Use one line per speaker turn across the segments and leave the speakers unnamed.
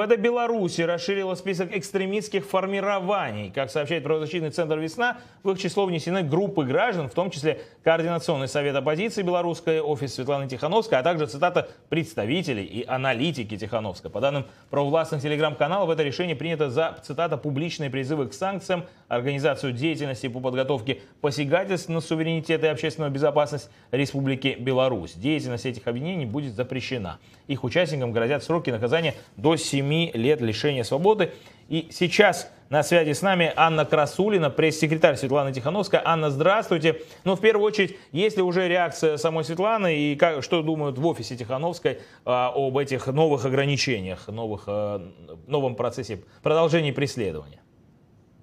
МВД Беларуси расширила список экстремистских формирований. Как сообщает правозащитный центр «Весна», в их число внесены группы граждан, в том числе Координационный совет оппозиции белорусской, офис Светланы Тихановской, а также цитата представителей и аналитики Тихановской. По данным правовластных телеграм-каналов, это решение принято за, цитата, публичные призывы к санкциям, организацию деятельности по подготовке посягательств на суверенитет и общественную безопасность Республики Беларусь. Деятельность этих объединений будет запрещена. Их участникам грозят сроки наказания до 7 7 лет лишения свободы. И сейчас на связи с нами Анна Красулина, пресс-секретарь Светланы Тихановской. Анна, здравствуйте. Ну, в первую очередь, есть ли уже реакция самой Светланы и как, что думают в офисе Тихановской а, об этих новых ограничениях, новых, а, новом процессе продолжения преследования?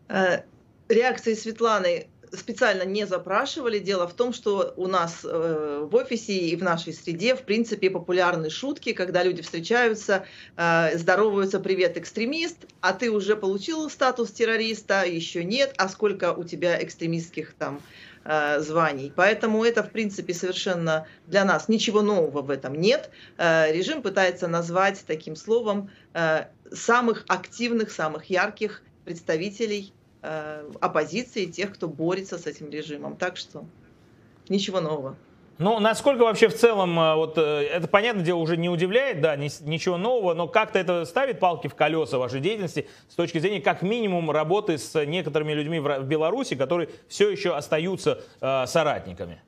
Э, реакции Светланы специально не запрашивали. Дело в том, что у нас э, в офисе и в нашей среде, в принципе, популярны шутки, когда люди встречаются, э, здороваются, привет, экстремист, а ты уже получил статус террориста, еще нет, а сколько у тебя экстремистских там э, званий. Поэтому это, в принципе, совершенно для нас ничего нового в этом нет. Э, режим пытается назвать таким словом э, самых активных, самых ярких представителей оппозиции, тех, кто борется с этим режимом. Так что ничего нового.
Ну, насколько вообще в целом, э, вот э, это, понятное дело, уже не удивляет, да, ничего нового, но как-то это ставит палки в колеса вашей деятельности с точки зрения, как минимум, работы с некоторыми людьми в Беларуси, которые все еще остаются э, соратниками?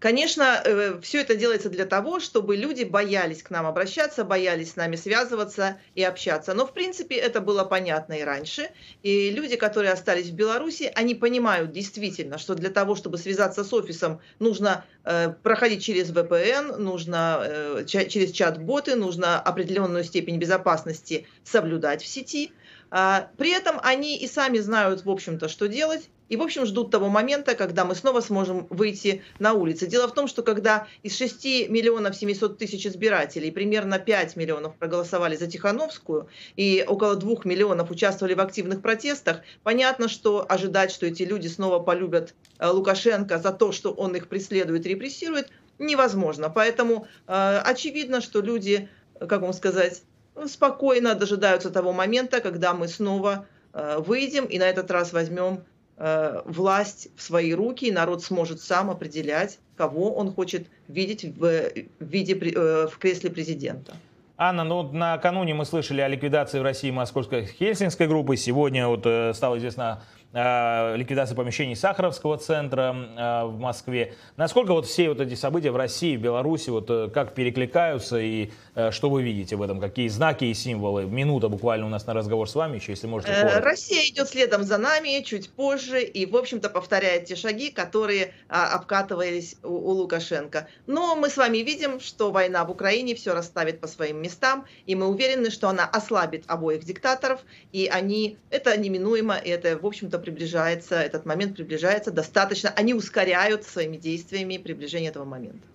Конечно, э, все это делается для того, чтобы люди боялись к нам обращаться, боялись с нами связываться и общаться. Но, в принципе, это было понятно и раньше. И люди, которые остались в Беларуси, они понимают действительно, что для того, чтобы связаться с офисом, нужно э, проходить через VPN, нужно э, через чат-боты, нужно определенную степень безопасности соблюдать в сети. А, при этом они и сами знают, в общем-то, что делать, и, в общем, ждут того момента, когда мы снова сможем выйти на улицы. Дело в том, что когда из 6 миллионов 700 тысяч избирателей примерно 5 миллионов проголосовали за Тихановскую и около 2 миллионов участвовали в активных протестах, понятно, что ожидать, что эти люди снова полюбят э, Лукашенко за то, что он их преследует репрессирует, невозможно. Поэтому э, очевидно, что люди, как вам сказать, спокойно дожидаются того момента, когда мы снова э, выйдем и на этот раз возьмем Э, власть в свои руки, и народ сможет сам определять, кого он хочет видеть в, виде э, в кресле президента.
Анна, ну накануне мы слышали о ликвидации в России московской хельсинской группы. Сегодня вот стало известно Э, ликвидации помещений Сахаровского центра э, в Москве. Насколько вот все вот эти события в России, в Беларуси, вот э, как перекликаются и что вы видите в этом? Какие знаки и символы? Минута буквально у нас на разговор с вами еще, если можете.
Коротко. Россия идет следом за нами чуть позже и, в общем-то, повторяет те шаги, которые а, обкатывались у, у Лукашенко. Но мы с вами видим, что война в Украине все расставит по своим местам, и мы уверены, что она ослабит обоих диктаторов, и они, это неминуемо, и это, в общем-то, приближается, этот момент приближается достаточно, они ускоряют своими действиями приближение этого момента.